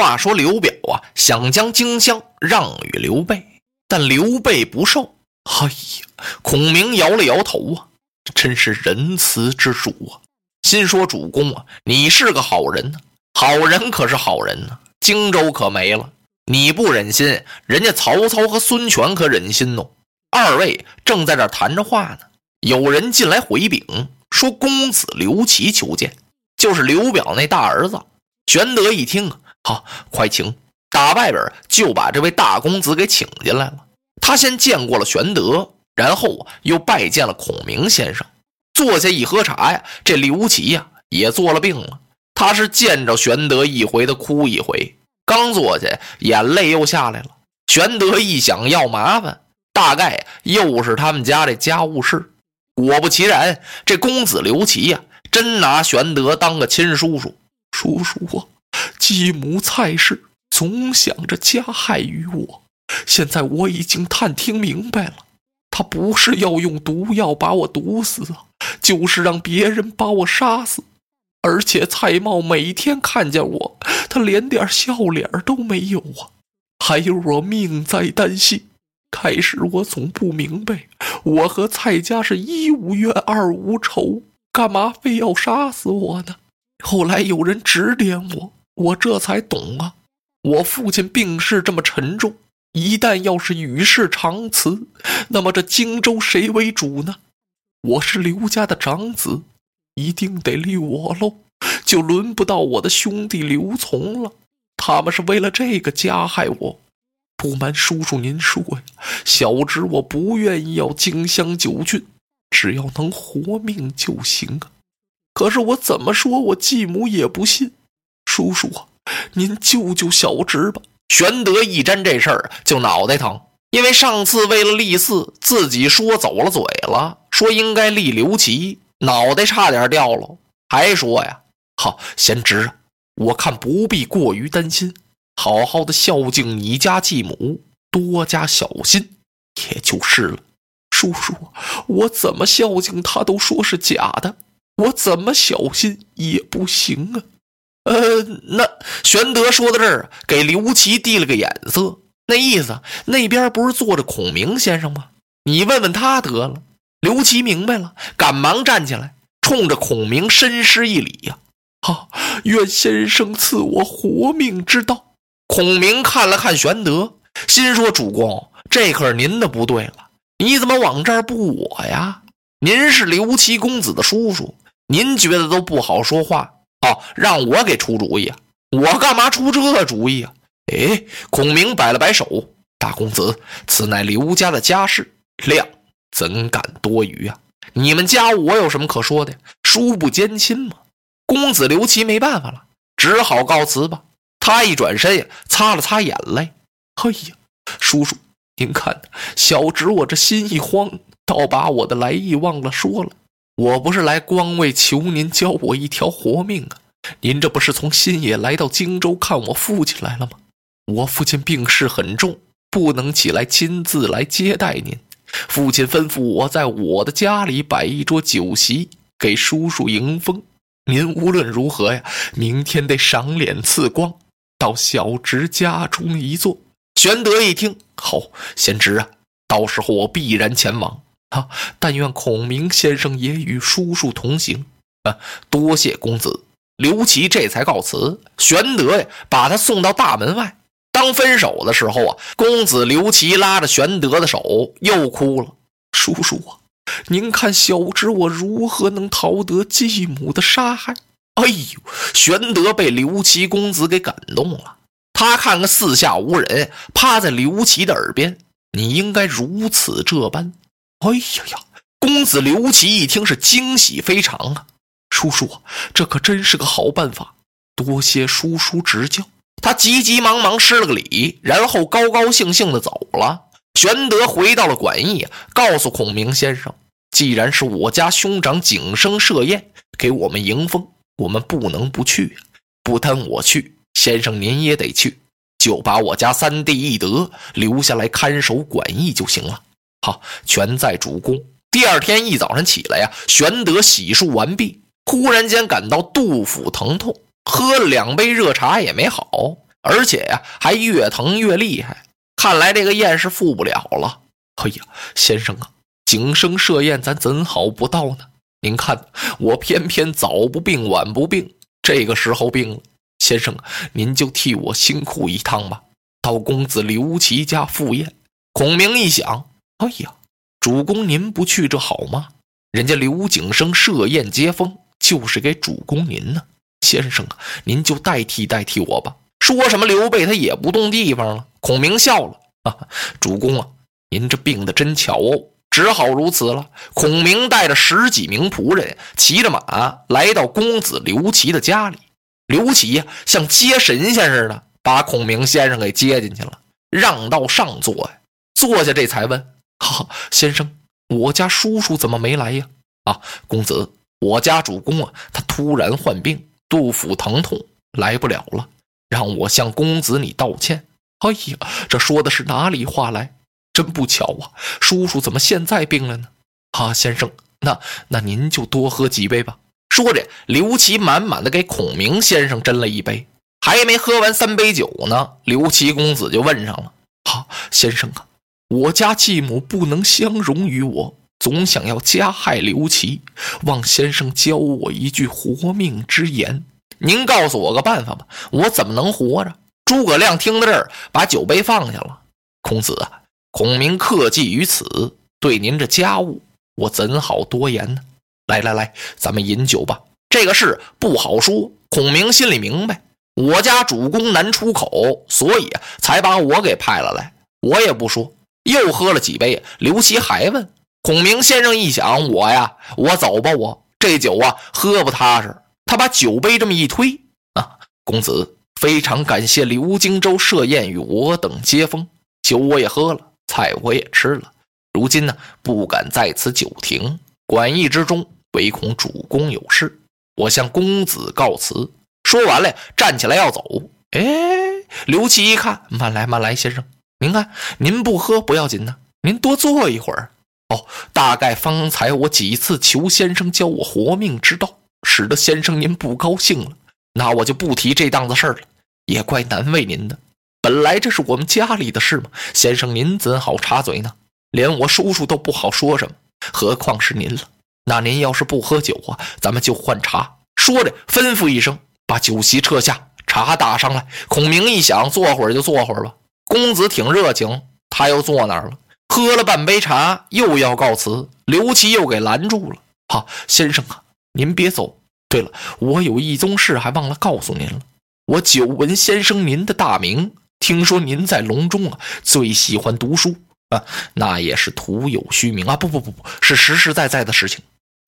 话说刘表啊，想将荆襄让与刘备，但刘备不受。哎呀，孔明摇了摇头啊，真是仁慈之主啊！心说主公啊，你是个好人呢，好人可是好人呢，荆州可没了。你不忍心，人家曹操和孙权可忍心哦。二位正在这谈着话呢，有人进来回禀说，公子刘琦求见，就是刘表那大儿子。玄德一听啊。好，快请！打外边就把这位大公子给请进来了。他先见过了玄德，然后又拜见了孔明先生。坐下一喝茶呀，这刘琦呀也做了病了。他是见着玄德一回的哭一回，刚坐下，眼泪又下来了。玄德一想要麻烦，大概又是他们家这家务事。果不其然，这公子刘琦呀，真拿玄德当个亲叔叔。叔叔啊！继母蔡氏总想着加害于我，现在我已经探听明白了，他不是要用毒药把我毒死啊，就是让别人把我杀死。而且蔡瑁每天看见我，他连点笑脸都没有啊，还有我命在旦夕。开始我总不明白，我和蔡家是一无冤二无仇，干嘛非要杀死我呢？后来有人指点我。我这才懂啊！我父亲病势这么沉重，一旦要是与世长辞，那么这荆州谁为主呢？我是刘家的长子，一定得立我喽，就轮不到我的兄弟刘琮了。他们是为了这个加害我。不瞒叔叔您说呀，小侄我不愿意要荆襄九郡，只要能活命就行啊。可是我怎么说，我继母也不信。叔叔，您救救小侄吧！玄德一沾这事儿就脑袋疼，因为上次为了立嗣，自己说走了嘴了，说应该立刘琦，脑袋差点掉了。还说呀，好贤侄，我看不必过于担心，好好的孝敬你家继母，多加小心，也就是了。叔叔，我怎么孝敬他都说是假的，我怎么小心也不行啊！呃，那玄德说到这儿，给刘琦递了个眼色，那意思那边不是坐着孔明先生吗？你问问他得了。刘琦明白了，赶忙站起来，冲着孔明深施一礼呀：“好，愿先生赐我活命之道。”孔明看了看玄德，心说：“主公，这可是您的不对了，你怎么往这儿布我呀？您是刘琦公子的叔叔，您觉得都不好说话。”哦，让我给出主意啊！我干嘛出这主意啊？哎，孔明摆了摆手：“大公子，此乃刘家的家事，量怎敢多余啊？你们家我有什么可说的？叔不兼亲嘛。”公子刘琦没办法了，只好告辞吧。他一转身呀，擦了擦眼泪：“哎呀，叔叔，您看，小侄我这心一慌，倒把我的来意忘了说了。”我不是来光为求您教我一条活命啊！您这不是从新野来到荆州看我父亲来了吗？我父亲病势很重，不能起来亲自来接待您。父亲吩咐我在我的家里摆一桌酒席，给叔叔迎风。您无论如何呀，明天得赏脸赐光，到小侄家中一坐。玄德一听，好，贤侄啊，到时候我必然前往。啊！但愿孔明先生也与叔叔同行。啊，多谢公子。刘琦这才告辞。玄德呀，把他送到大门外。当分手的时候啊，公子刘琦拉着玄德的手，又哭了。叔叔啊，您看小侄我如何能逃得继母的杀害？哎呦！玄德被刘琦公子给感动了。他看看四下无人，趴在刘琦的耳边：“你应该如此这般。”哎呀呀！公子刘琦一听是惊喜非常啊！叔叔，这可真是个好办法，多谢叔叔指教。他急急忙忙施了个礼，然后高高兴兴的走了。玄德回到了馆驿，告诉孔明先生：“既然是我家兄长景生设宴给我们迎风，我们不能不去。不单我去，先生您也得去，就把我家三弟义德留下来看守馆驿就行了。”好，全在主公。第二天一早上起来呀，玄德洗漱完毕，忽然间感到肚腹疼痛，喝了两杯热茶也没好，而且呀，还越疼越厉害。看来这个宴是赴不了了。哎呀，先生啊，景生设宴，咱怎好不到呢？您看我偏偏早不病晚不病，这个时候病了。先生，您就替我辛苦一趟吧，到公子刘琦家赴宴。孔明一想，哎呀，主公您不去这好吗？人家刘景生设宴接风，就是给主公您呢。先生啊，您就代替代替我吧。说什么刘备他也不动地方了。孔明笑了啊，主公啊，您这病的真巧哦，只好如此了。孔明带着十几名仆人，骑着马来到公子刘琦的家里。刘琦呀，像接神仙似的，把孔明先生给接进去了，让到上座呀。坐下这才问：哈，先生。我家叔叔怎么没来呀？啊，公子，我家主公啊，他突然患病，肚腹疼痛，来不了了，让我向公子你道歉。哎呀，这说的是哪里话来？真不巧啊，叔叔怎么现在病了呢？啊，先生，那那您就多喝几杯吧。说着，刘琦满满的给孔明先生斟了一杯，还没喝完三杯酒呢，刘琦公子就问上了：好，先生啊。我家继母不能相容于我，总想要加害刘琦。望先生教我一句活命之言，您告诉我个办法吧，我怎么能活着？诸葛亮听到这儿，把酒杯放下了。孔子啊，孔明克记于此，对您这家务，我怎好多言呢？来来来，咱们饮酒吧。这个事不好说。孔明心里明白，我家主公难出口，所以，才把我给派了来。我也不说。又喝了几杯，刘琦还问孔明先生一想，我呀，我走吧，我这酒啊喝不踏实。他把酒杯这么一推啊，公子非常感谢刘荆州设宴与我等接风，酒我也喝了，菜我也吃了，如今呢不敢在此久停，馆驿之中唯恐主公有事，我向公子告辞。说完了，站起来要走。哎，刘琦一看，慢来慢来，先生。您看，您不喝不要紧呢，您多坐一会儿。哦，大概方才我几次求先生教我活命之道，使得先生您不高兴了，那我就不提这档子事儿了，也怪难为您的。本来这是我们家里的事嘛，先生您怎好插嘴呢？连我叔叔都不好说什么，何况是您了。那您要是不喝酒啊，咱们就换茶。说着，吩咐一声，把酒席撤下，茶打上来。孔明一想，坐会儿就坐会儿吧。公子挺热情，他又坐那儿了，喝了半杯茶，又要告辞。刘琦又给拦住了。好，先生啊，您别走。对了，我有一宗事还忘了告诉您了。我久闻先生您的大名，听说您在隆中啊最喜欢读书啊，那也是徒有虚名啊。不不不不是实实在在的事情。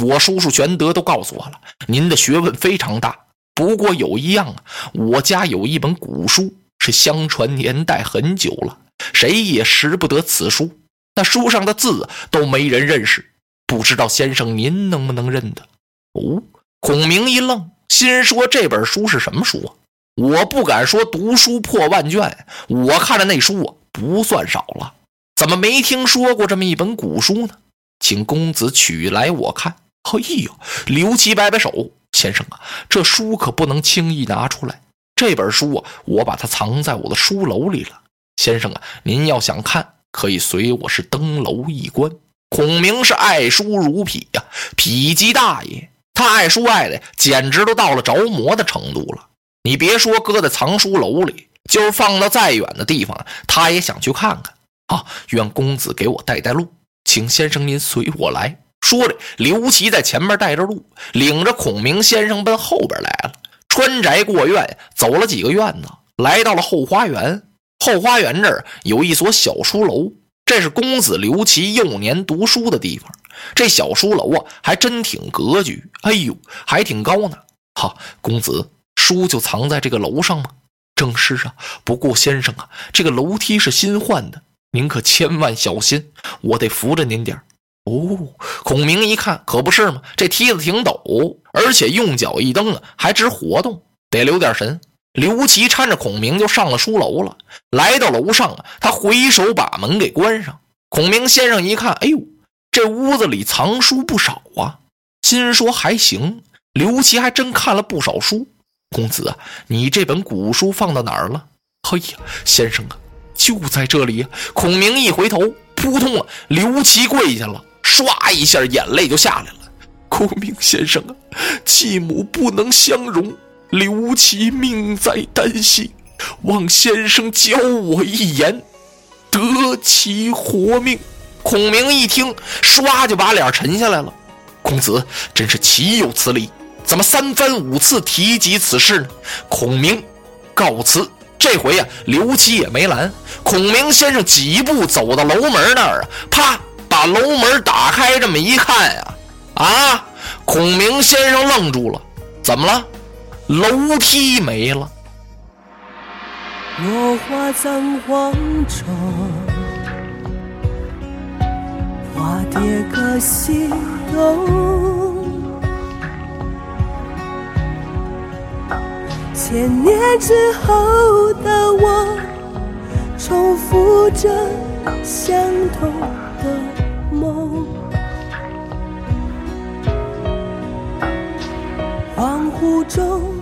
我叔叔玄德都告诉我了，您的学问非常大。不过有一样啊，我家有一本古书。是相传年代很久了，谁也识不得此书。那书上的字都没人认识，不知道先生您能不能认得？哦，孔明一愣，心说这本书是什么书啊？我不敢说读书破万卷，我看的那书啊不算少了，怎么没听说过这么一本古书呢？请公子取来我看。哎呦，刘琦摆摆手，先生啊，这书可不能轻易拿出来。这本书啊，我把它藏在我的书楼里了。先生啊，您要想看，可以随我是登楼一观。孔明是爱书如癖呀，否极大爷。他爱书爱的简直都到了着魔的程度了。你别说搁在藏书楼里，就是放到再远的地方，他也想去看看。啊，愿公子给我带带路，请先生您随我来。说着，刘琦在前面带着路，领着孔明先生奔后边来了。穿宅过院，走了几个院子，来到了后花园。后花园这儿有一所小书楼，这是公子刘琦幼年读书的地方。这小书楼啊，还真挺格局，哎呦，还挺高呢。哈，公子，书就藏在这个楼上吗？正是啊。不过先生啊，这个楼梯是新换的，您可千万小心，我得扶着您点儿哦，孔明一看，可不是吗？这梯子挺陡，而且用脚一蹬啊，还直活动，得留点神。刘琦搀着孔明就上了书楼了。来到楼上啊，他回手把门给关上。孔明先生一看，哎呦，这屋子里藏书不少啊，心说还行。刘琦还真看了不少书。公子啊，你这本古书放到哪儿了？嘿呀，先生啊，就在这里！孔明一回头，扑通啊，刘琦跪下了，唰一下，眼泪就下来了。孔明先生啊，继母不能相容，刘琦命在旦夕，望先生教我一言，得其活命。孔明一听，唰就把脸沉下来了。公子真是岂有此理！怎么三番五次提及此事呢？孔明告辞。这回呀，刘琦也没拦。孔明先生几步走到楼门那儿啊，啪，把楼门打开。这么一看呀，啊，孔明先生愣住了。怎么了？楼梯没了。落花葬黄冢，花蝶各西东。千年之后的我，重复着相同的梦。恍惚中。